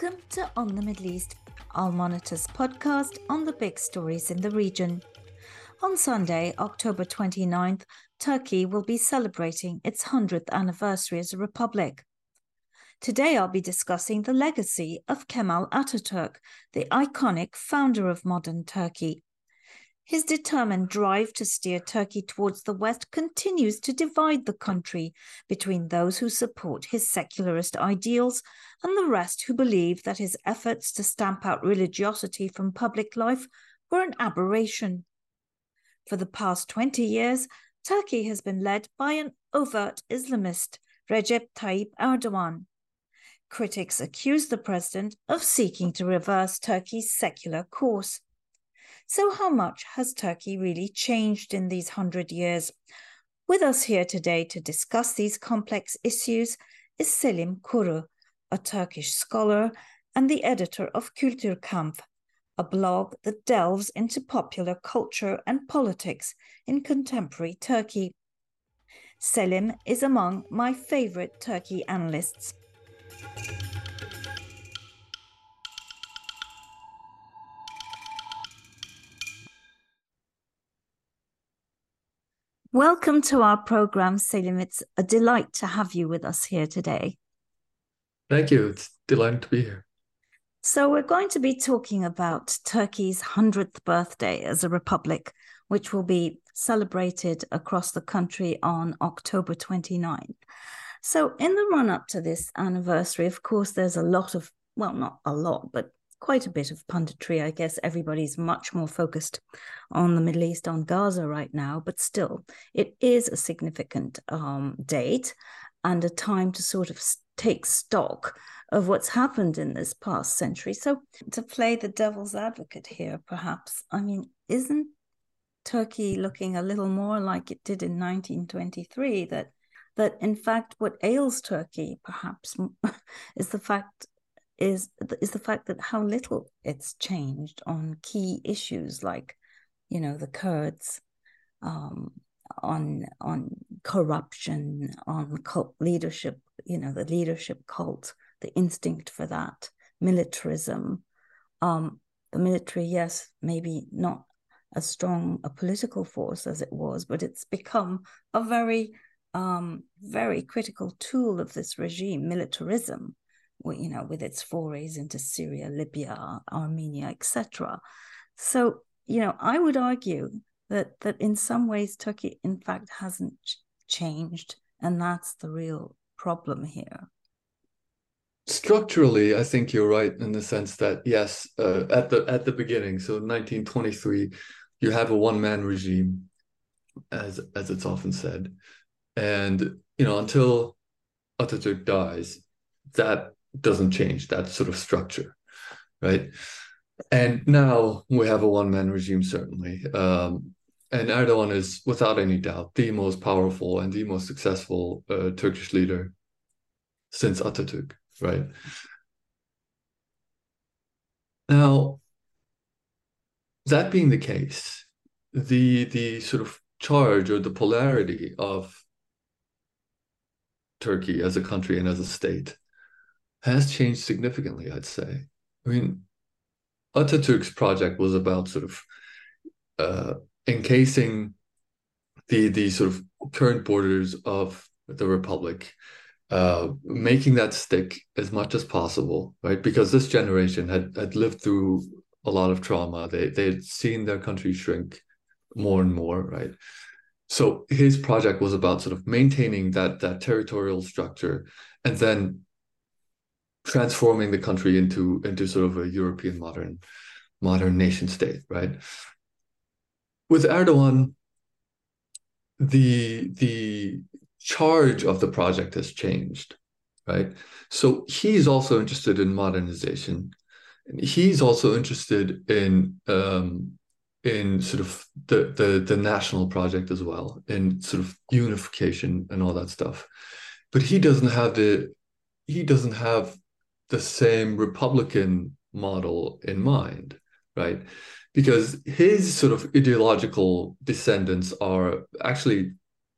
Welcome to On the Middle East, Al Monitor's podcast on the big stories in the region. On Sunday, October 29th, Turkey will be celebrating its 100th anniversary as a republic. Today, I'll be discussing the legacy of Kemal Ataturk, the iconic founder of modern Turkey. His determined drive to steer Turkey towards the West continues to divide the country between those who support his secularist ideals and the rest who believe that his efforts to stamp out religiosity from public life were an aberration. For the past 20 years, Turkey has been led by an overt Islamist, Recep Tayyip Erdogan. Critics accuse the president of seeking to reverse Turkey's secular course. So, how much has Turkey really changed in these hundred years? With us here today to discuss these complex issues is Selim Koru, a Turkish scholar and the editor of Kulturkampf, a blog that delves into popular culture and politics in contemporary Turkey. Selim is among my favorite Turkey analysts. Welcome to our program, Selim. It's a delight to have you with us here today. Thank you. It's delighted to be here. So, we're going to be talking about Turkey's 100th birthday as a republic, which will be celebrated across the country on October 29th. So, in the run up to this anniversary, of course, there's a lot of, well, not a lot, but quite a bit of punditry. I guess everybody's much more focused on the Middle East, on Gaza right now, but still, it is a significant um, date and a time to sort of take stock of what's happened in this past century. So, to play the devil's advocate here, perhaps, I mean, isn't Turkey looking a little more like it did in 1923? That that in fact, what ails Turkey, perhaps, is the fact is is the fact that how little it's changed on key issues like, you know, the Kurds, um, on on corruption, on cult leadership, you know, the leadership cult, the instinct for that, militarism. Um, the military, yes, maybe not as strong a political force as it was, but it's become a very, um, very critical tool of this regime, militarism you know, with its forays into Syria, Libya, Armenia, etc. So, you know, I would argue that that in some ways Turkey, in fact, hasn't changed, and that's the real problem here. Structurally, I think you're right in the sense that yes, uh, at the at the beginning, so 1923, you have a one man regime, as as it's often said, and you know until Atatürk dies, that doesn't change that sort of structure, right? And now we have a one man regime, certainly. Um, and Erdogan is, without any doubt, the most powerful and the most successful uh, Turkish leader since Atatürk, right? Now, that being the case, the the sort of charge or the polarity of Turkey as a country and as a state has changed significantly, I'd say. I mean, Ataturk's project was about sort of uh, encasing the the sort of current borders of the republic, uh, making that stick as much as possible, right? Because this generation had had lived through a lot of trauma. They they had seen their country shrink more and more, right? So his project was about sort of maintaining that that territorial structure and then transforming the country into into sort of a European modern modern nation state, right? With Erdogan, the the charge of the project has changed, right? So he's also interested in modernization. He's also interested in um, in sort of the, the the national project as well, in sort of unification and all that stuff. But he doesn't have the he doesn't have the same Republican model in mind, right? Because his sort of ideological descendants are actually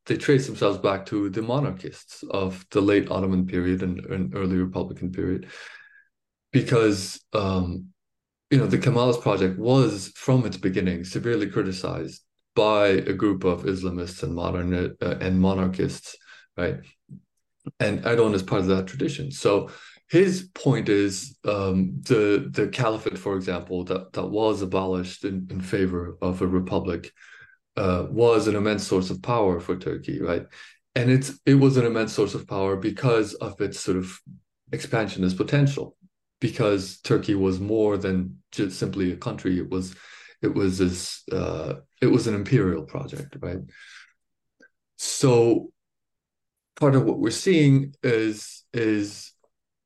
they trace themselves back to the monarchists of the late Ottoman period and, and early Republican period. because um, you know the Kemalist project was from its beginning severely criticized by a group of Islamists and modern uh, and monarchists, right? And Erdogan is part of that tradition. So his point is um, the the caliphate, for example, that that was abolished in, in favor of a republic, uh, was an immense source of power for Turkey, right? And it's it was an immense source of power because of its sort of expansionist potential, because Turkey was more than just simply a country. It was it was this uh, it was an imperial project, right? So part of what we're seeing is is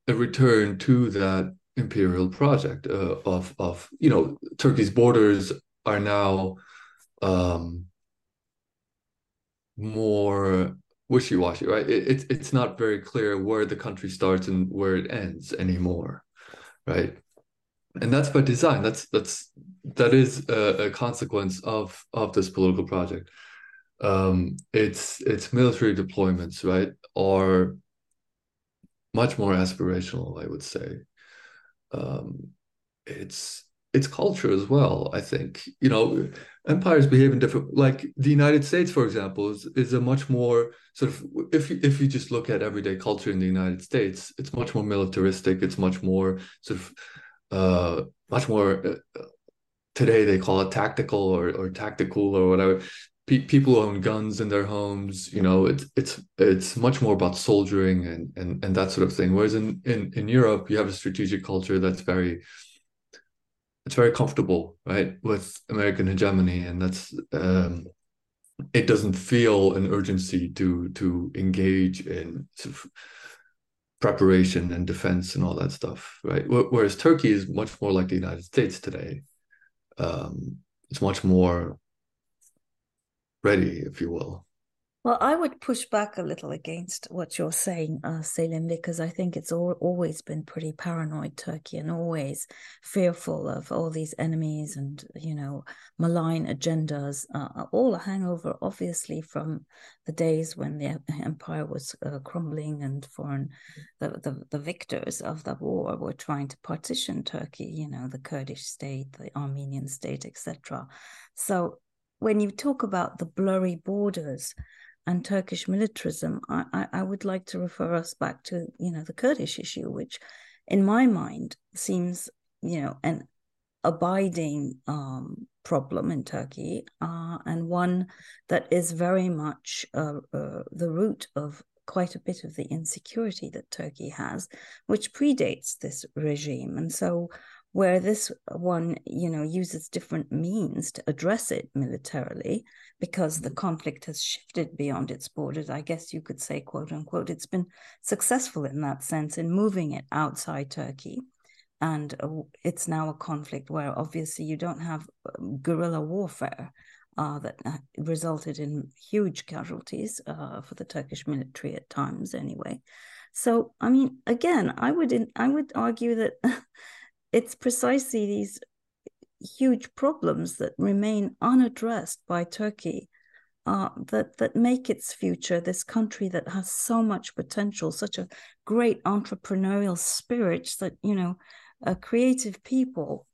a return to that imperial project uh, of of you know Turkey's borders are now um, more wishy-washy, right? It, it, it's not very clear where the country starts and where it ends anymore, right? And that's by design. That's that's that is a, a consequence of of this political project. Um, its its military deployments, right, are much more aspirational, I would say. Um, it's it's culture as well. I think you know empires behave in different. Like the United States, for example, is is a much more sort of if you, if you just look at everyday culture in the United States, it's much more militaristic. It's much more sort of uh, much more. Uh, today they call it tactical or or tactical or whatever. Pe- people own guns in their homes. You know, it's it's it's much more about soldiering and and and that sort of thing. Whereas in in in Europe, you have a strategic culture that's very it's very comfortable, right, with American hegemony, and that's um, it doesn't feel an urgency to to engage in sort of preparation and defense and all that stuff, right? Whereas Turkey is much more like the United States today. Um, it's much more ready, if you will. Well, I would push back a little against what you're saying, uh, Selim, because I think it's all, always been pretty paranoid, Turkey, and always fearful of all these enemies and, you know, malign agendas. Uh, all a hangover, obviously, from the days when the empire was uh, crumbling and foreign, the, the, the victors of the war were trying to partition Turkey, you know, the Kurdish state, the Armenian state, etc. So when you talk about the blurry borders, and Turkish militarism, I, I, I, would like to refer us back to, you know, the Kurdish issue, which in my mind seems, you know, an abiding um, problem in Turkey uh, and one that is very much uh, uh, the root of quite a bit of the insecurity that Turkey has, which predates this regime. And so where this one, you know, uses different means to address it militarily because the conflict has shifted beyond its borders. I guess you could say, quote unquote, it's been successful in that sense in moving it outside Turkey. And uh, it's now a conflict where obviously you don't have um, guerrilla warfare uh, that uh, resulted in huge casualties uh, for the Turkish military at times, anyway. So, I mean, again, I would in, I would argue that it's precisely these huge problems that remain unaddressed by Turkey uh, that that make its future this country that has so much potential, such a great entrepreneurial spirit, that you know, a creative people,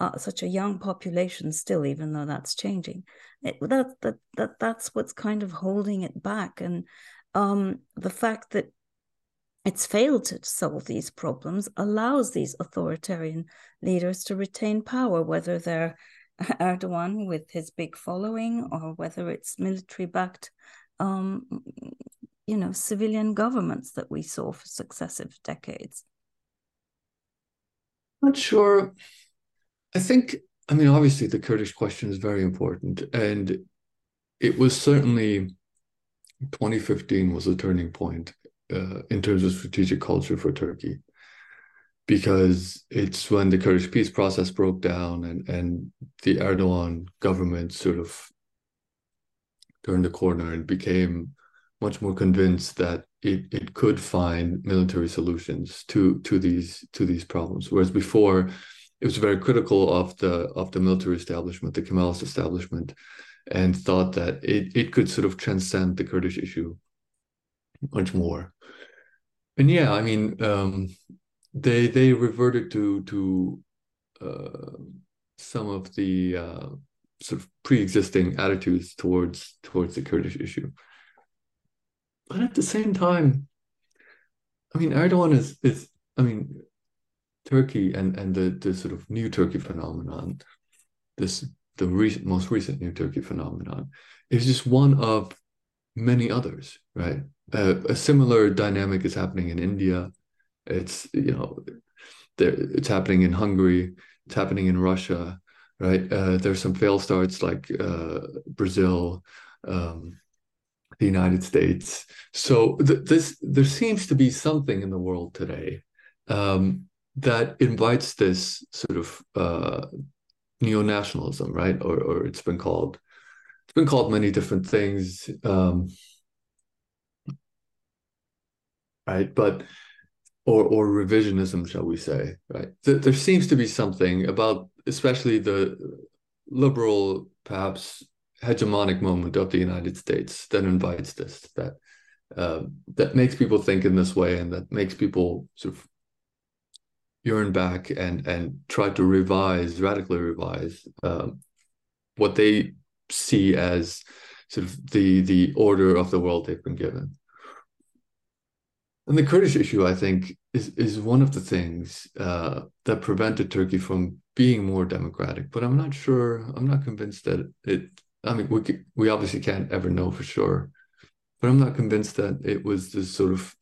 uh, such a young population still, even though that's changing. It, that that that that's what's kind of holding it back, and um, the fact that it's failed to solve these problems allows these authoritarian leaders to retain power, whether they're Erdogan with his big following or whether it's military backed, um, you know, civilian governments that we saw for successive decades. Not sure. I think, I mean, obviously, the Kurdish question is very important. And it was certainly 2015 was a turning point uh, in terms of strategic culture for Turkey, because it's when the Kurdish peace process broke down and and the Erdogan government sort of turned the corner and became much more convinced that it, it could find military solutions to to these to these problems. Whereas before, it was very critical of the of the military establishment, the Kemalist establishment, and thought that it, it could sort of transcend the Kurdish issue much more. And yeah, I mean, um, they they reverted to to uh, some of the uh, sort of pre-existing attitudes towards towards the Kurdish issue. But at the same time, I mean, Erdogan is is I mean, Turkey and and the the sort of new Turkey phenomenon, this the recent most recent new Turkey phenomenon, is just one of many others, right? A similar dynamic is happening in India. It's you know, it's happening in Hungary. It's happening in Russia, right? Uh, there's some fail starts like uh, Brazil, um, the United States. So th- this there seems to be something in the world today um, that invites this sort of uh, neo nationalism, right? Or or it's been called it's been called many different things, um, right? But or or revisionism, shall we say, right? Th- there seems to be something about, especially the liberal, perhaps hegemonic moment of the United States that invites this, that uh, that makes people think in this way, and that makes people sort of yearn back and and try to revise, radically revise um, what they see as sort of the the order of the world they've been given. And the Kurdish issue, I think, is is one of the things uh, that prevented Turkey from being more democratic. But I'm not sure. I'm not convinced that it. I mean, we we obviously can't ever know for sure, but I'm not convinced that it was the sort of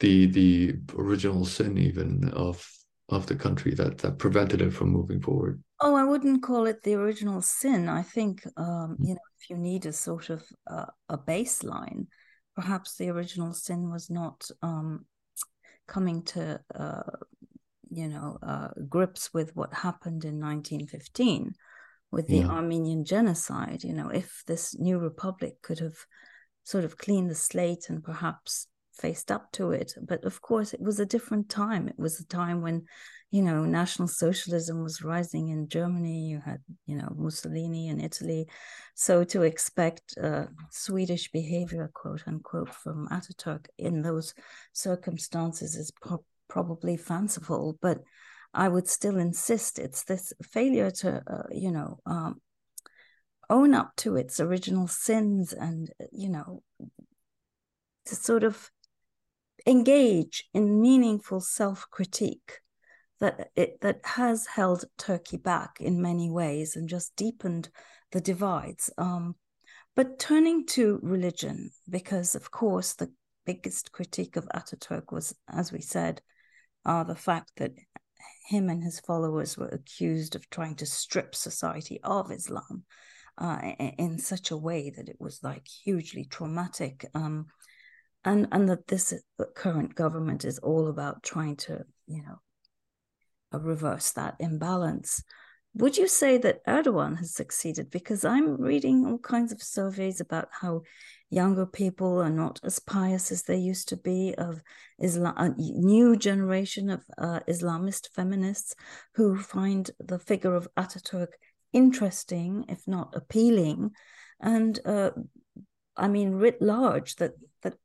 the the original sin even of of the country that that prevented it from moving forward. Oh, I wouldn't call it the original sin. I think um, you know if you need a sort of uh, a baseline perhaps the original sin was not um, coming to uh, you know uh, grips with what happened in 1915 with the yeah. Armenian genocide. You know, if this new republic could have sort of cleaned the slate and perhaps faced up to it, but of course it was a different time. It was a time when you know, National Socialism was rising in Germany. You had, you know, Mussolini in Italy. So to expect uh, Swedish behavior, quote unquote, from Ataturk in those circumstances is pro- probably fanciful. But I would still insist it's this failure to, uh, you know, um, own up to its original sins and, you know, to sort of engage in meaningful self critique that it that has held Turkey back in many ways and just deepened the divides. Um, but turning to religion, because of course the biggest critique of Ataturk was, as we said, uh, the fact that him and his followers were accused of trying to strip society of Islam uh, in such a way that it was like hugely traumatic. Um, and and that this current government is all about trying to, you know, reverse that imbalance. Would you say that Erdogan has succeeded? Because I'm reading all kinds of surveys about how younger people are not as pious as they used to be, of Islam, a new generation of uh, Islamist feminists who find the figure of Ataturk interesting, if not appealing. And uh, I mean, writ large, that that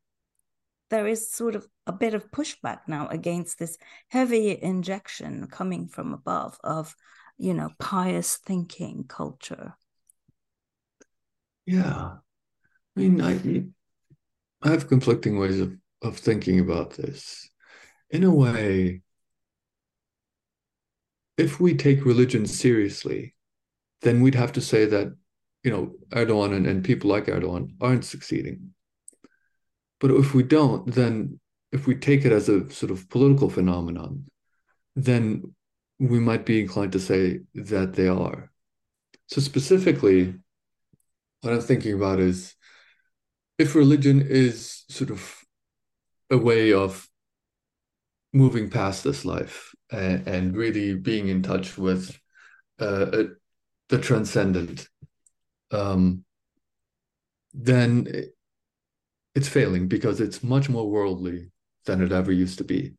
there is sort of a bit of pushback now against this heavy injection coming from above of you know pious thinking culture. Yeah. I mean i i have conflicting ways of of thinking about this. In a way if we take religion seriously then we'd have to say that you know erdogan and, and people like erdogan aren't succeeding but if we don't, then if we take it as a sort of political phenomenon, then we might be inclined to say that they are. So, specifically, what I'm thinking about is if religion is sort of a way of moving past this life and, and really being in touch with uh, the transcendent, um, then it's failing because it's much more worldly than it ever used to be.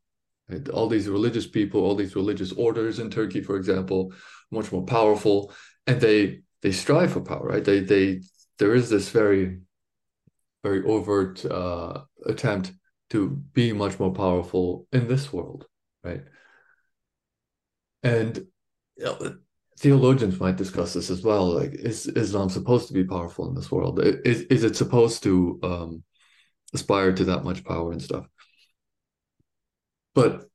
Right? All these religious people, all these religious orders in Turkey, for example, much more powerful, and they they strive for power. Right? They they there is this very very overt uh, attempt to be much more powerful in this world, right? And you know, theologians might discuss this as well. Like, is Islam supposed to be powerful in this world? Is is it supposed to um, aspire to that much power and stuff? But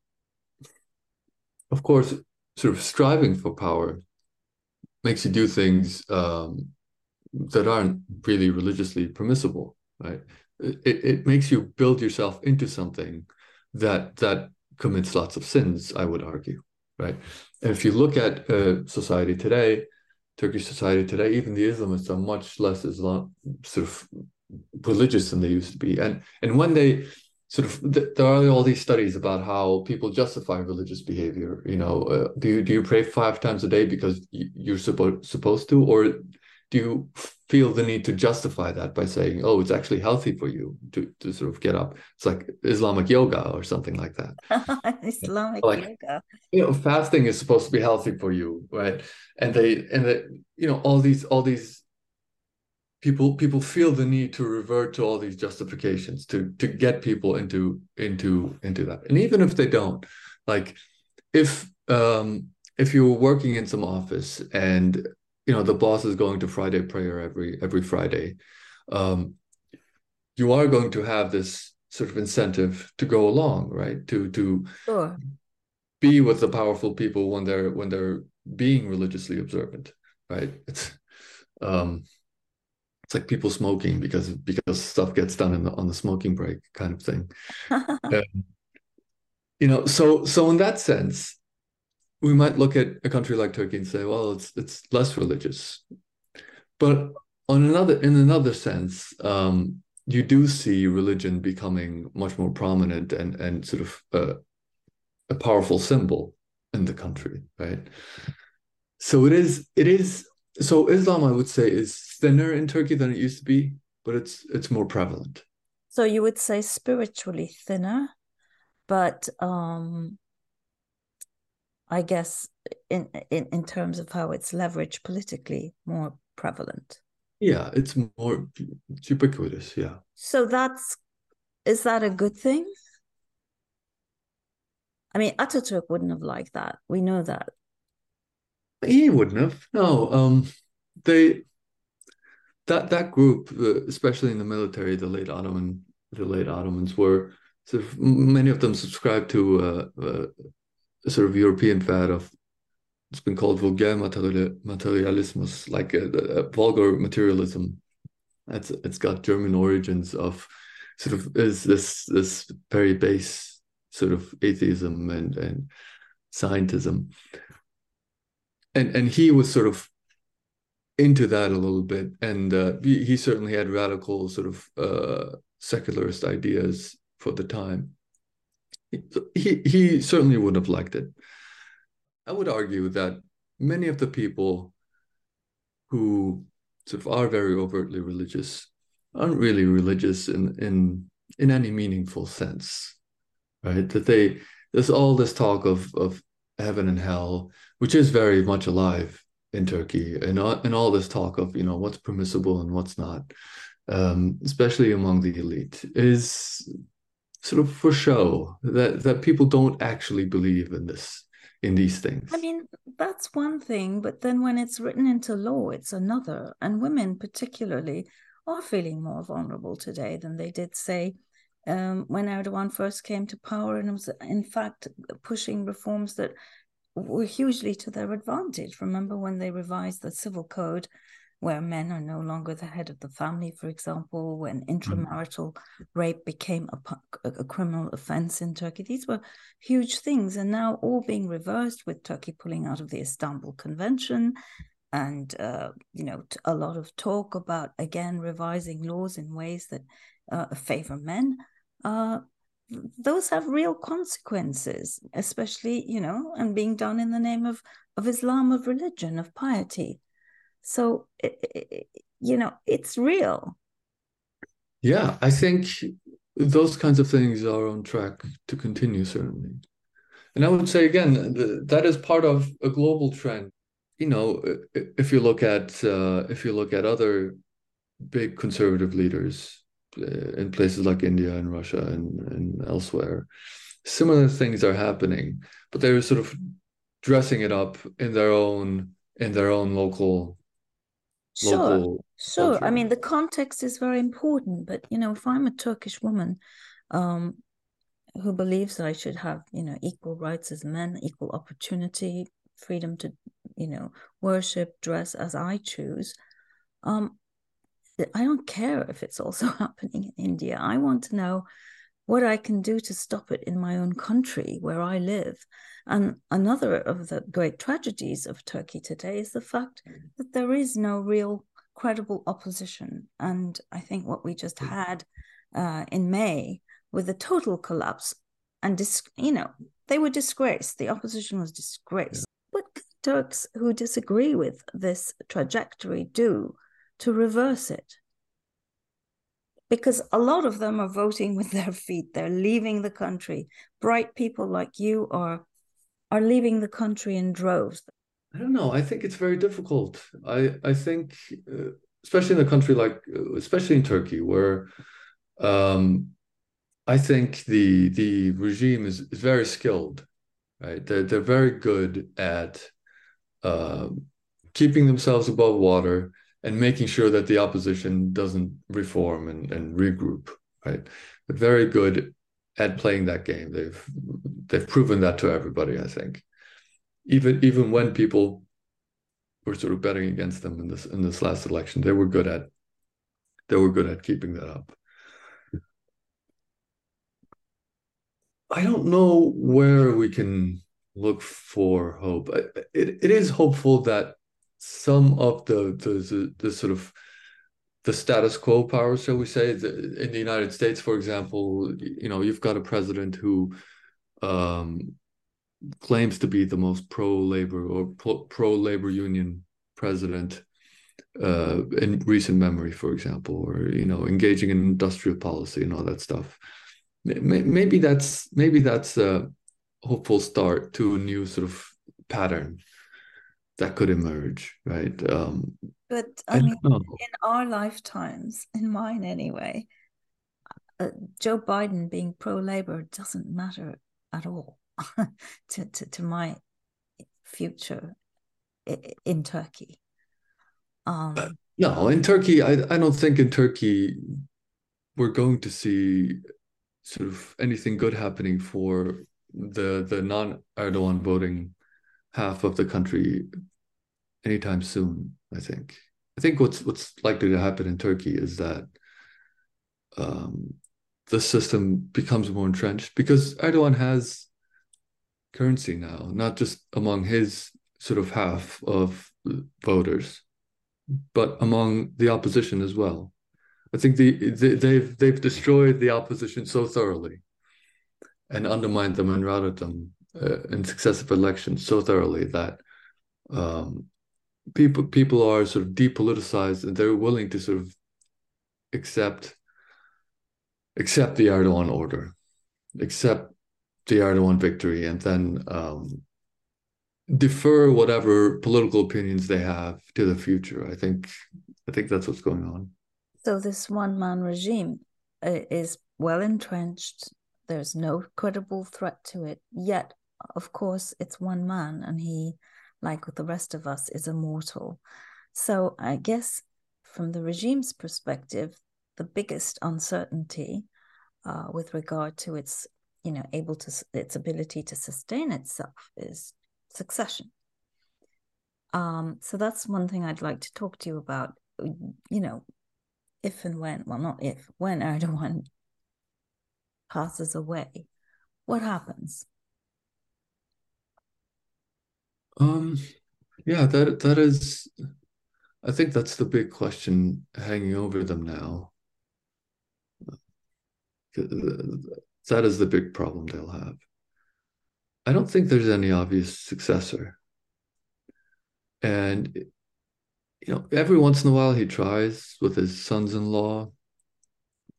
of course, sort of striving for power makes you do things um, that aren't really religiously permissible, right? It, it makes you build yourself into something that that commits lots of sins. I would argue, right? And if you look at uh, society today, Turkish society today, even the Islamists are much less Islam sort of religious than they used to be. And and when they sort of there are all these studies about how people justify religious behavior you know uh, do you do you pray five times a day because you're supposed supposed to? Or do you feel the need to justify that by saying oh it's actually healthy for you to to sort of get up? It's like islamic yoga or something like that. Islamic like, yoga. you know fasting is supposed to be healthy for you right? And they and they you know all these all these people people feel the need to revert to all these justifications to to get people into into into that. And even if they don't like if um if you're working in some office and you know the boss is going to friday prayer every every friday um you are going to have this sort of incentive to go along right? To to sure. be with the powerful people when they're when they're being religiously observant right? It's um it's like people smoking because because stuff gets done in the, on the smoking break kind of thing. Um, you know so so in that sense we might look at a country like turkey and say well it's it's less religious. But on another in another sense um, you do see religion becoming much more prominent and and sort of uh, a powerful symbol in the country right? So it is it is so Islam, I would say, is thinner in Turkey than it used to be, but it's it's more prevalent. So you would say spiritually thinner, but um, I guess in, in in terms of how it's leveraged politically, more prevalent. Yeah, it's more ubiquitous. Yeah. So that's is that a good thing? I mean, Ataturk wouldn't have liked that. We know that. He wouldn't have. No, um, they that that group, uh, especially in the military, the late Ottoman, the late Ottomans were sort of many of them subscribed to uh, uh, a sort of European fad of it's been called vulgar materialismus, like a, a vulgar materialism. It's it's got German origins of sort of is this this very base sort of atheism and and scientism and and he was sort of into that a little bit, and uh, he, he, certainly had radical sort of uh, secularist ideas for the time. He he certainly would have liked it. I would argue that many of the people who sort of are very overtly religious aren't really religious in in in any meaningful sense, right? That they there's all this talk of of heaven and hell, which is very much alive in Turkey, and and all this talk of you know what's permissible and what's not, um, especially among the elite, is sort of for show that that people don't actually believe in this in these things. I mean, that's one thing, but then when it's written into law, it's another. And women, particularly, are feeling more vulnerable today than they did, say, um, when Erdogan first came to power and was, in fact, pushing reforms that were hugely to their advantage. Remember when they revised the civil code, where men are no longer the head of the family, for example, when mm. intramarital rape became a, a, criminal offense in Turkey. These were huge things, and now all being reversed with Turkey pulling out of the Istanbul Convention, and uh, you know a lot of talk about again revising laws in ways that uh, favor men uh, those have real consequences, especially, you know, and being done in the name of, of Islam, of religion, of piety. So, it, it, you know, it's real. Yeah, I think those kinds of things are on track to continue, certainly. And I would say again, that is part of a global trend. You know, if you look at uh, if you look at other big conservative leaders, in places like India and Russia and, and elsewhere. similar things are happening, but they're sort of dressing it up in their own in their own local sure local sure culture. i mean the context is very important but you know if i'm a turkish woman um who believes that i should have you know equal rights as men equal opportunity freedom to you know worship dress as i choose um i don't care if it's also happening in india i want to know what I can do to stop it in my own country where I live. And another of the great tragedies of Turkey today is the fact that there is no real credible opposition. And I think what we just had uh, in May with the total collapse and, dis- you know, they were disgraced. The opposition was disgraced. What can Turks who disagree with this trajectory do to reverse it? because a lot of them are voting with their feet. They're leaving the country. Bright people like you are are leaving the country in droves. I don't know. I think it's very difficult. I I think, uh, especially in a country like, uh, especially in Turkey, where um, I think the the regime is, is very skilled. Right, they're they're very good at uh, keeping themselves above water and making sure that the opposition doesn't reform and, and regroup, right? But very good at playing that game. They've they've proven that to everybody, I think. Even even when people were sort of betting against them in this in this last election, they were good at they were good at keeping that up. I don't know where we can look for hope. It, it is hopeful that some of the the, the, sort of the status quo power, shall we say, the, in the United States, for example, you know, you've got a president who um, claims to be the most pro-labor or pro-labor union president uh, in recent memory, for example, or you know, engaging in industrial policy and all that stuff. Maybe that's maybe that's a hopeful start to a new sort of pattern that could emerge, right? Um, but I, I mean, in our lifetimes, in mine anyway, uh, Joe Biden being pro labor doesn't matter at all to, to, to my future in Turkey. Um, uh, no, in Turkey, I, I don't think in Turkey we're going to see sort of anything good happening for the the non Erdogan voting half of the country anytime soon. I think. I think what's what's likely to happen in Turkey is that um, the system becomes more entrenched because Erdogan has currency now, not just among his sort of half of voters, but among the opposition as well. I think the, the they've they've destroyed the opposition so thoroughly and undermined them and routed them uh, in successive elections so thoroughly that um, people people are sort of depoliticized and they're willing to sort of accept accept the Erdogan order, accept the Erdogan victory, and then um, defer whatever political opinions they have to the future. I think I think that's what's going on. So this one man regime uh, is well entrenched. There's no credible threat to it. Yet, of course, it's one man, and he like with the rest of us, is immortal. So I guess from the regime's perspective, the biggest uncertainty uh, with regard to its, you know, able to its ability to sustain itself is succession. Um, so that's one thing I'd like to talk to you about. You know, if and when, well, not if, when Erdogan passes away, what happens? Um, yeah, that that is. I think that's the big question hanging over them now. That is the big problem they'll have. I don't think there's any obvious successor. And you know, every once in a while he tries with his sons-in-law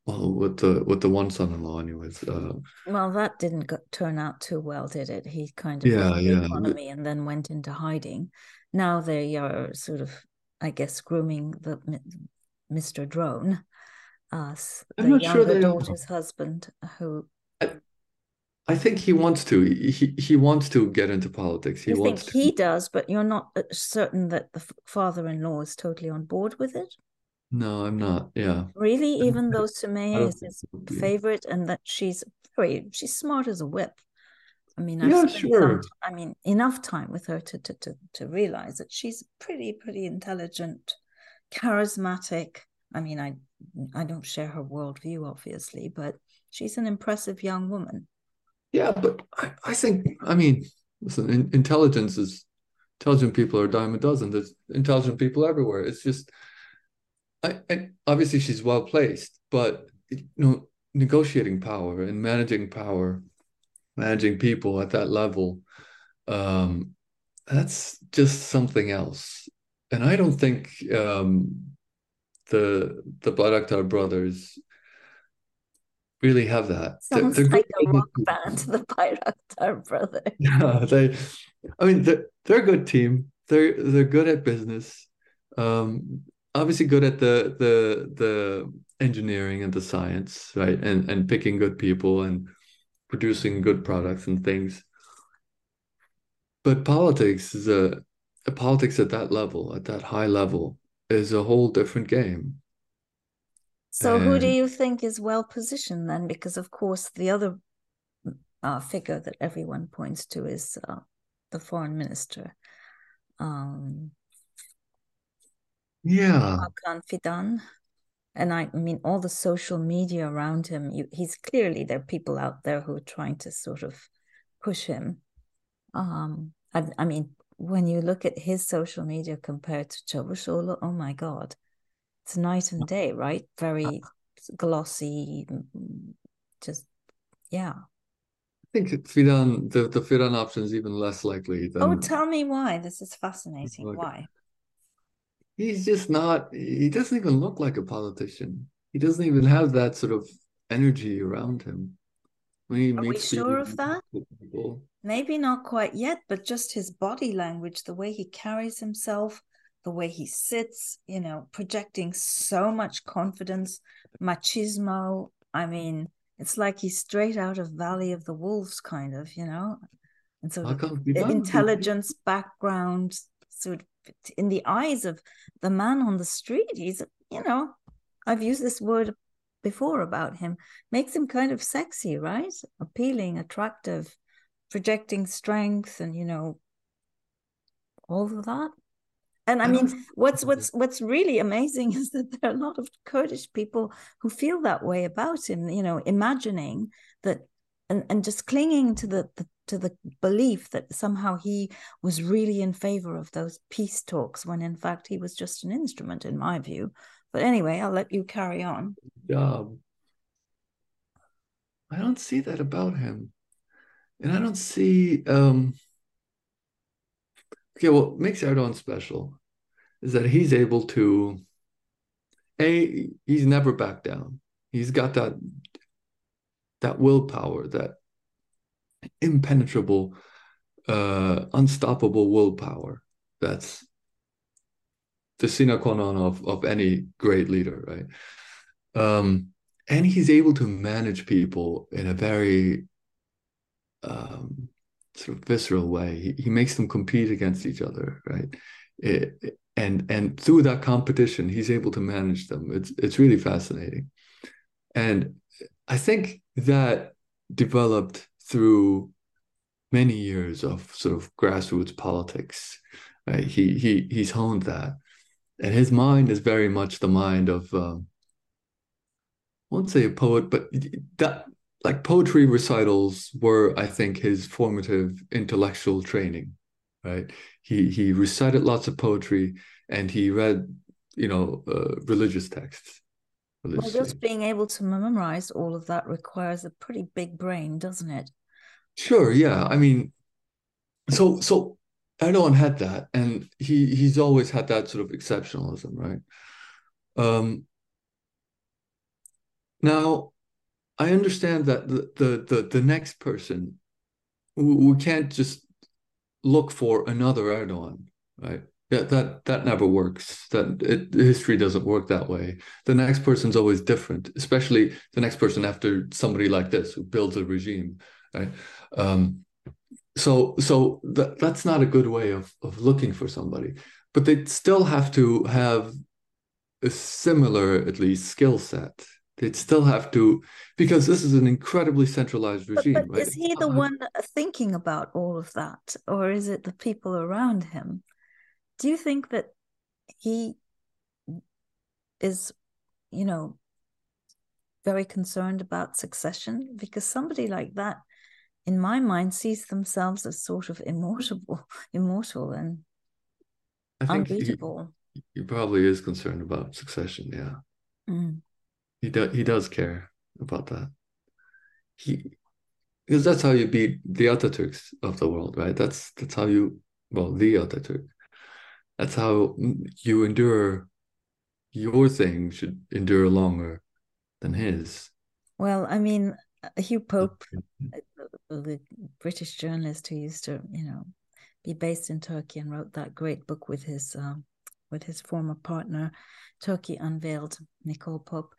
well, with the with the one son-in-law, anyways. Uh, well, that didn't go, turn out too well, did it? He kind of yeah, yeah. economy and then went into hiding. Now they are sort of, I guess, grooming the Mr. Drone, uh, the younger daughter's husband, who. I, I think he wants to. He he wants to get into politics. He you wants think to. he does, but you're not uh, certain that the father-in-law is totally on board with it. No, I'm not. Yeah. Really, even though Sumeyye is his favorite, and that she's very she's smart as a whip. I mean, I've Yeah, spent some sure. t- I mean, enough time with her to to to to realize that she's pretty pretty intelligent, charismatic. I mean, I I don't share her worldview, obviously, but she's an impressive young woman. Yeah, but I, I think I mean, listen, in, intelligence is intelligent people are a dime a dozen. There's intelligent people everywhere. It's just, I, I obviously she's well placed, but you know, negotiating power and managing power, managing people at that level, um, that's just something else. And I don't think um, the the Bayraktar brothers really have that. They're- Sounds they're like good a rock band, the Bayraktar brothers. Yeah, they. I mean, they're they're a good team. They're they're good at business. Um, obviously good at the the the engineering and the science, right? And and picking good people and producing good products and things. But politics is a, a politics at that level, at that high level, is a whole different game. So, who do you think is well positioned then? Because, of course, the other uh, figure that everyone points to is uh, the foreign minister, um, Yeah, Hakan Fidan. And I mean, all the social media around him, you, he's clearly, there are people out there who are trying to sort of push him. Um, I, I mean, when you look at his social media compared to Çavuşoğlu, oh my God, it's night and day, right? Very glossy, just, yeah. I think Fidan, the, the Fidan option is even less likely than Oh, tell me why. This is fascinating. Look. Why? He's just not he doesn't even look like a politician. He doesn't even have that sort of energy around him. When he Are we sure of that? people. Maybe not quite yet, but just his body language, the way he carries himself, the way he sits, you know, projecting so much confidence, machismo. I mean, it's like he's straight out of Valley of the Wolves, kind of, you know, and sort of Hakan Fidan, intelligence background, sort of in the eyes of the man on the street. He's, you know, I've used this word before about him, makes him kind of sexy, right? Appealing, attractive, projecting strength, and you know, all of that. And I mean, what's what's what's really amazing is that there are a lot of Kurdish people who feel that way about him. You know, imagining that and and just clinging to the, the to the belief that somehow he was really in favor of those peace talks when in fact he was just an instrument in my view. But anyway i'll let you carry on. Job i don't see that about him. And i don't see um okay what makes erdogan special is that he's able to a he's never backed down. He's got that that willpower that impenetrable uh unstoppable willpower that's the sine qua non of, of any great leader right? Um and he's able to manage people in a very um sort of visceral way. He, he makes them compete against each other right? It, and and through that competition he's able to manage them. It's it's really fascinating. And i think that developed through many years of sort of grassroots politics right he he he's honed that and his mind is very much the mind of um, I won't say a poet, but that like poetry recitals were, I think, his formative intellectual training. Right? He he recited lots of poetry, and he read, you know, uh, religious texts. Well Religious just being able to memorize all of that requires a pretty big brain doesn't it Sure, yeah. I mean, so so Erdogan had that, and he he's always had that sort of exceptionalism, right? Um, now, I understand that the the the, the next person, we, we can't just look for another Erdogan, right? That that that never works. That it, history doesn't work that way. The next person's always different, especially the next person after somebody like this who builds a regime right? Um, so so that, that's not a good way of, of looking for somebody but they still have to have a similar at least skill set they'd still have to because this is an incredibly centralized regime but, but right? is he the one thinking about all of that or is it the people around him do you think that he is you know very concerned about succession because somebody like that in my mind, sees themselves as sort of immortal, immortal and I think unbeatable. He, he, probably is concerned about succession. Yeah, mm. he does. He does care about that. He because that's how you beat the Ataturks of the world, right? That's that's how you well the Ataturk. That's how you endure. Your thing should endure longer than his. Well, I mean, Hugh Pope, the British journalist who used to, you know, be based in Turkey and wrote that great book with his uh, with his former partner, Turkey Unveiled, Nicole Pope.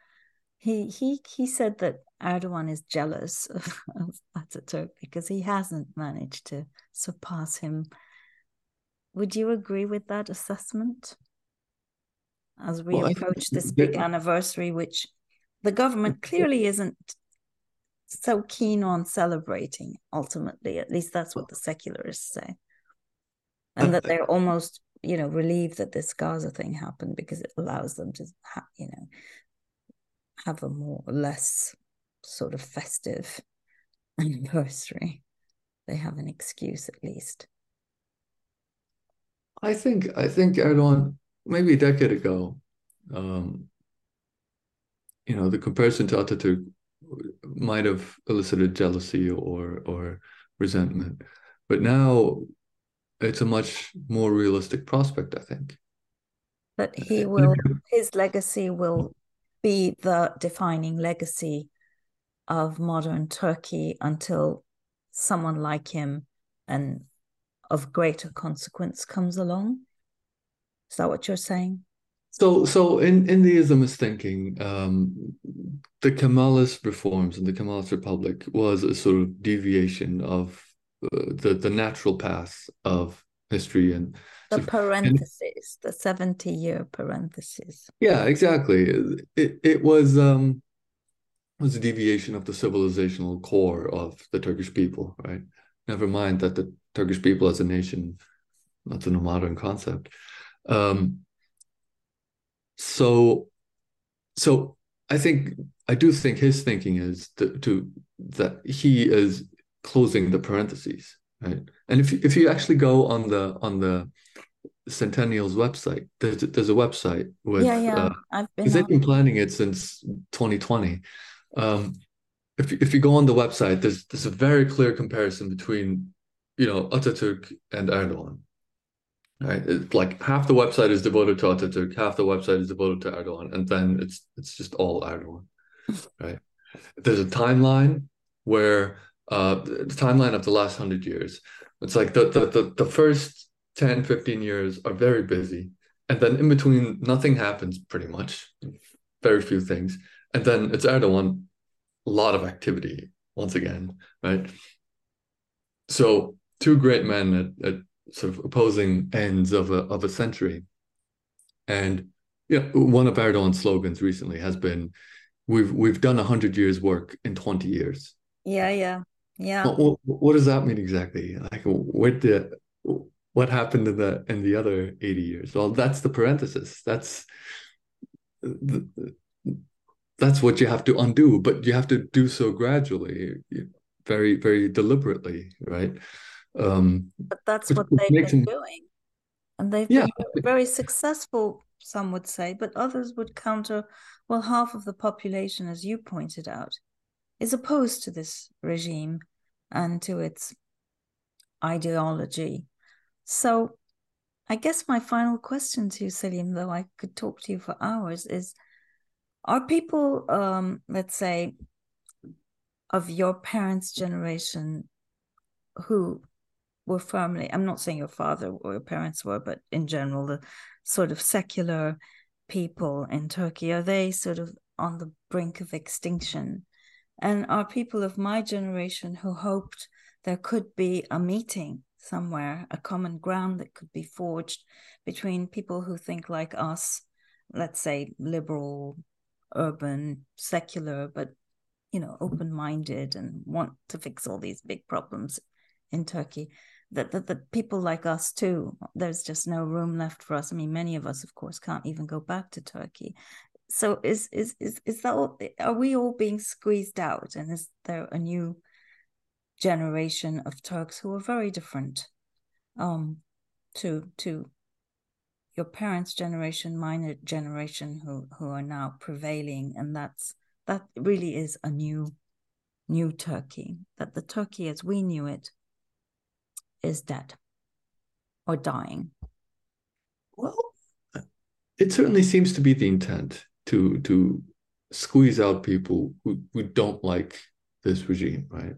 He he he said that Erdogan is jealous of, of Ataturk because he hasn't managed to surpass him. Would you agree with that assessment? As we well, approach this big anniversary, which the government clearly isn't so keen on celebrating ultimately at least that's what the secularists say. And that they're almost you know relieved that this gaza thing happened because it allows them to ha- you know have a more or less sort of festive anniversary. They have an excuse at least i think i think erdogan maybe a decade ago um you know the comparison to Ataturk might have elicited jealousy or or resentment. But now it's a much more realistic prospect i think. That he will his legacy will be the defining legacy of modern turkey until someone like him and of greater consequence comes along is that what you're saying so, so in, in the Islamist thinking, um, the Kemalist reforms and the Kemalist Republic was a sort of deviation of uh, the the natural path of history and the parentheses, and, the seventy year parentheses. Yeah, exactly. It it was um was a deviation of the civilizational core of the Turkish people, right? Never mind that the Turkish people as a nation, that's a modern concept. Um, so so i think i do think his thinking is to, to that he is closing the parentheses right? And if you, if you actually go on the on the centennial's website there's, there's a website with yeah yeah. uh, i've been they've been planning it since 2020 um if, if you go on the website there's there's a very clear comparison between you know Ataturk and Erdogan Right, it's like half the website is devoted to Ataturk, half the website is devoted to Erdogan, and then it's it's just all Erdogan, right? There's a timeline where uh, the timeline of the last hundred years. It's like the, the the the first 10, 15 years are very busy, and then in between nothing happens pretty much, very few things, and then it's Erdogan, lot of activity once again, right? So two great men at, at sort of opposing ends of a of a century. And you know, one of Erdogan's slogans recently has been, "We've we've done hundred years' work in twenty years." Yeah, yeah, yeah. What, what, does that mean exactly? Like, what did what happened in the in the other eighty years? Well, that's the parenthesis. That's the, that's what you have to undo, but you have to do so gradually, very very deliberately, right? Um, but that's what they've been doing. And they've yeah. been very successful, some would say, but others would counter well, half of the population, as you pointed out, is opposed to this regime and to its ideology. So I guess my final question to you, Selim, though I could talk to you for hours, is are people, um, let's say, of your parents' generation who were firmly i'm not saying your father or your parents were but in general the sort of secular people in turkey are they sort of on the brink of extinction? And are people of my generation who hoped there could be a meeting somewhere, a common ground that could be forged between people who think like us, let's say liberal, urban, secular, but you know, open-minded and want to fix all these big problems in Turkey. That, that that people like us too. There's just no room left for us. I mean, many of us, of course, can't even go back to Turkey. So is is is is that all, are we all being squeezed out? And is there a new generation of Turks who are very different um, to to your parents' generation, my generation, who who are now prevailing, and that's that really is a new new Turkey. That the Turkey as we knew it is dead or dying. Well, it certainly seems to be the intent to to squeeze out people who, who don't like this regime, right?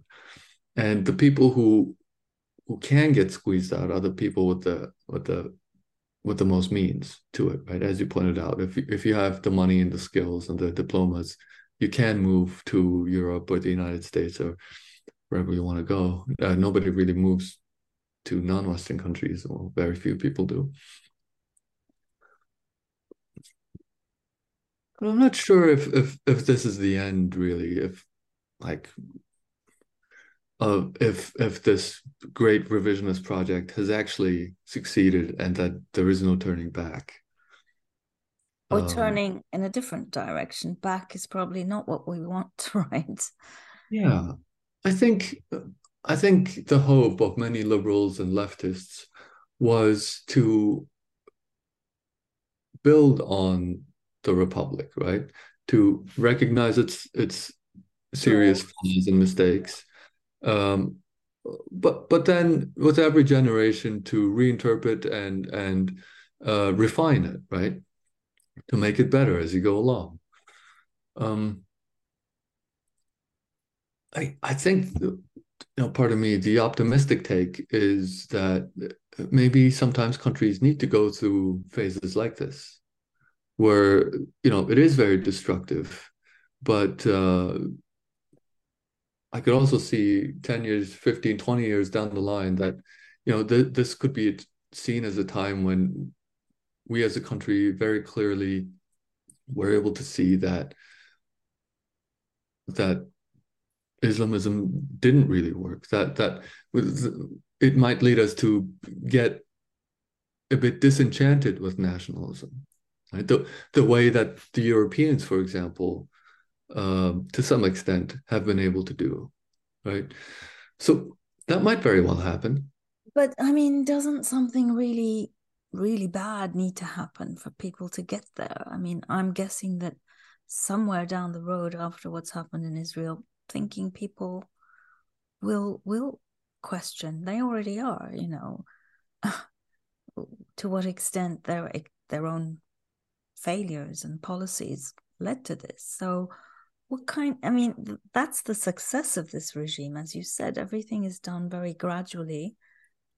and the people who who can get squeezed out are the people with the with the with the most means to it, right? As you pointed out, if if you have the money and the skills and the diplomas, you can move to Europe or the United States or wherever you want to go. Uh, nobody really moves to non-Western countries, or very few people do. But I'm not sure if if if this is the end, really. If like uh, if if this great revisionist project has actually succeeded and that there is no turning back. Or um, turning in a different direction back is probably not what we want right? Yeah. I think i think the hope of many liberals and leftists was to build on the republic right? To recognize its its serious flaws and mistakes um, but but then with every generation to reinterpret and and uh, refine it, right, to make it better as you go along. Um, I I think you know part of me the optimistic take is that maybe sometimes countries need to go through phases like this, where you know it is very destructive, but uh, I could also see 10 years, 15, 20 years down the line that, you know, th- this could be seen as a time when we as a country very clearly were able to see that that Islamism didn't really work. That that it might lead us to get a bit disenchanted with nationalism. Right? The the way that the Europeans, for example, um, to some extent have been able to do right? So that might very well happen. But i mean doesn't something really really bad need to happen for people to get there? I mean i'm guessing that somewhere down the road after what's happened in israel thinking people will will question. They already are you know. To what extent their their own failures and policies led to this. So what kind i mean that's the success of this regime. As you said everything is done very gradually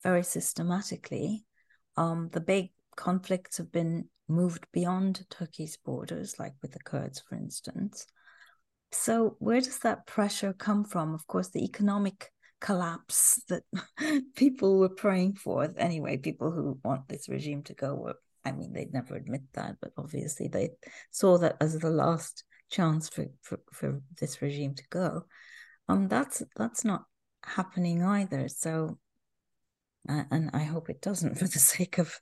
very systematically. Um, the big conflicts have been moved beyond turkey's borders like with the kurds for instance. So where does that pressure come from? Of course the economic collapse that people were praying for. Anyway people who want this regime to go were i mean they'd never admit that but obviously they saw that as the last chance for, for, for this regime to go. Um, that's that's not happening either. So, uh, and I hope it doesn't for the sake of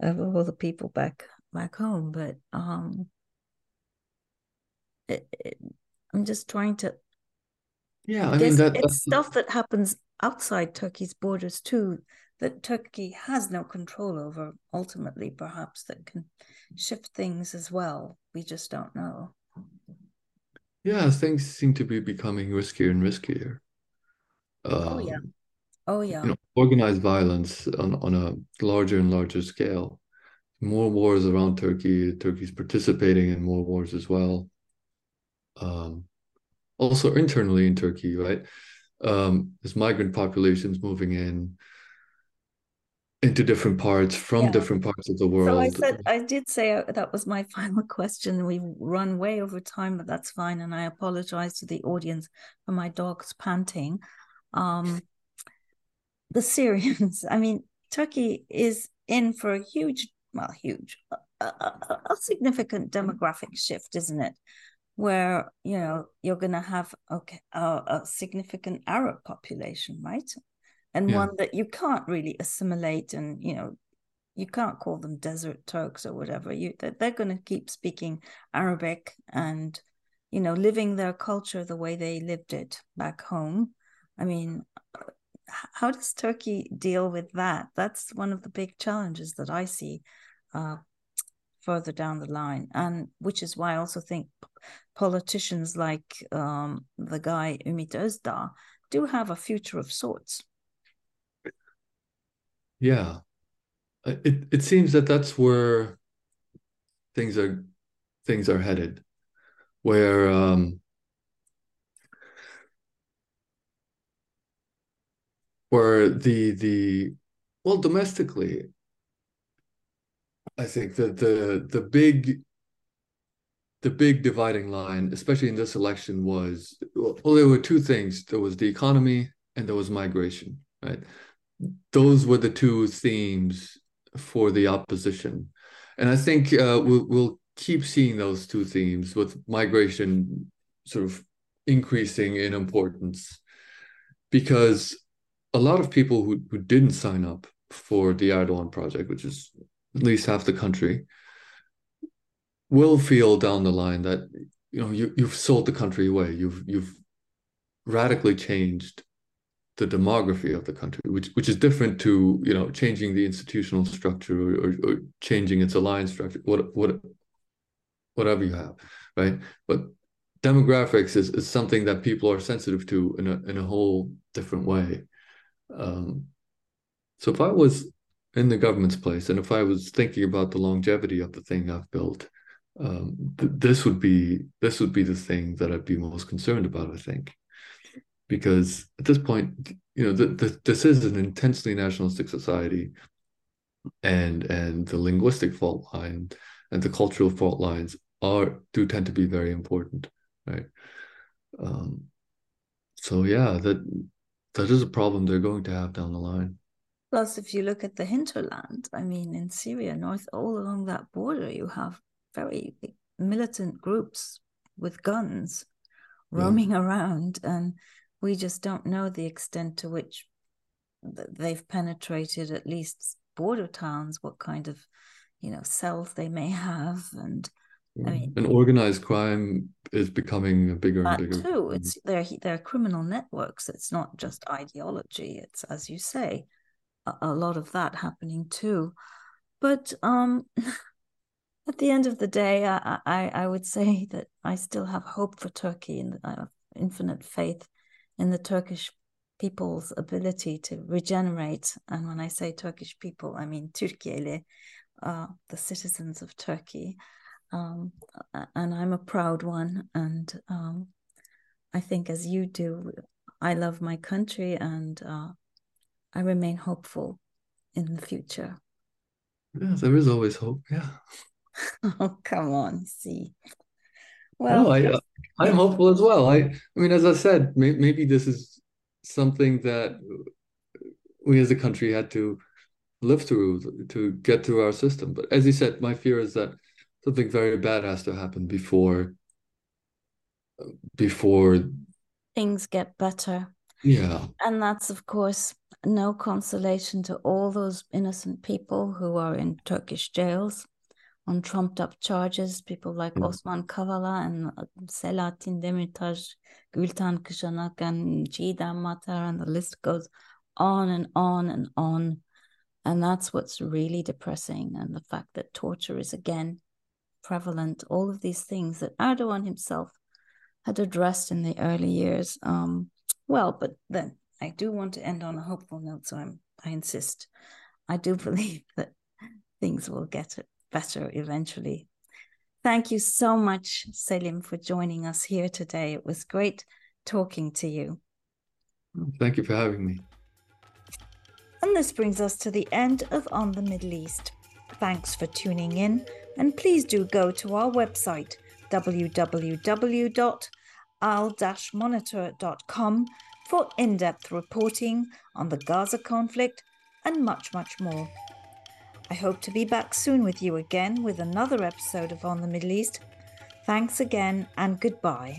of all the people back back home. But um, it, it, I'm just trying to. Yeah, I mean that, it's stuff that happens outside Turkey's borders too that Turkey has no control over. Ultimately, perhaps that can shift things as well. We just don't know. Yeah, things seem to be becoming riskier and riskier. oh yeah. Um, oh yeah. You know, organized violence on, on a larger and larger scale. More wars around Turkey. Turkey's participating in more wars as well. Um, also internally in Turkey, right? Um, there's migrant populations moving in. Into different parts from yeah. different parts of the world. So I said, I did say uh, that was my final question. We've run way over time, but that's fine. And I apologize to the audience for my dog's panting. Um, the Syrians, I mean, Turkey is in for a huge, well, huge, a, a, a significant demographic shift, isn't it? Where you know you're going to have okay, a, a significant Arab population, right? And yeah. one that you can't really assimilate and you know you can't call them desert turks or whatever. You they're going to keep speaking arabic and you know living their culture the way they lived it back home. I mean how does turkey deal with that? That's one of the big challenges that i see uh, further down the line. And which is why i also think politicians like um, the guy Ümit Özdağ do have a future of sorts yeah. It it seems that that's where things are things are headed, where um, where the the well domestically, I think that the the big the big dividing line, especially in this election, was well, there were two things. There was the economy and there was migration, right? Those were the two themes for the opposition. And I think uh, we'll, we'll keep seeing those two themes with migration sort of increasing in importance because a lot of people who, who didn't sign up for the Erdogan project, which is at least half the country, will feel down the line that you know you, you've sold the country away. You've you've radically changed the demography of the country, which which is different to you know changing the institutional structure or, or, or, changing its alliance structure, what what whatever you have, right? But demographics is, is something that people are sensitive to in a in a whole different way. Um, so if I was in the government's place and if I was thinking about the longevity of the thing I've built, um, th- this would be this would be the thing that I'd be most concerned about. I think because at this point, you know, the, the, this is an intensely nationalistic society, and and the linguistic fault line and the cultural fault lines are do tend to be very important, right? Um, so yeah, that that is a problem they're going to have down the line. Plus, if you look at the hinterland, I mean, in Syria, north all along that border, you have very militant groups with guns roaming yeah. around, and we just don't know the extent to which they've penetrated at least border towns, what kind of, you know, cells they may have, and I mean, and organized crime is becoming bigger and bigger. Too, it's they're they're criminal networks. It's not just ideology. It's as you say, a, a lot of that happening too. But um, at the end of the day, I, I I would say that I still have hope for Turkey and I have infinite faith in the Turkish people's ability to regenerate. And when I say Turkish people, I mean Türkiye'li, uh, the citizens of Turkey. Um, and I'm a proud one. And um, I think, as you do, I love my country and uh, I remain hopeful in the future. Yeah, there is always hope. Yeah. oh, come on. See. Well, I, uh, I'm hopeful as well. I, I mean, as I said, may, maybe this is something that we as a country had to live through to get through our system. But as you said, my fear is that something very bad has to happen before before things get better. Yeah. And that's of course no consolation to all those innocent people who are in Turkish jails on trumped up charges, people like mm. Osman Kavala and uh, Selahattin Demirtas, Gültan Kışanak and Çiğdem Mater, and the list goes on and on and on. And that's what's really depressing. And the fact that torture is again prevalent, all of these things that Erdogan himself had addressed in the early years. Um, well, but then I do want to end on a hopeful note, so I'm I insist. I do believe that things will get it better eventually. Thank you so much, Selim, for joining us here today. It was great talking to you. Thank you for having me. And this brings us to the end of On the Middle East. Thanks for tuning in, and please do go to our website www.al-monitor.com for in-depth reporting on the Gaza conflict and much, much more. I hope to be back soon with you again with another episode of On the Middle East. Thanks again and goodbye.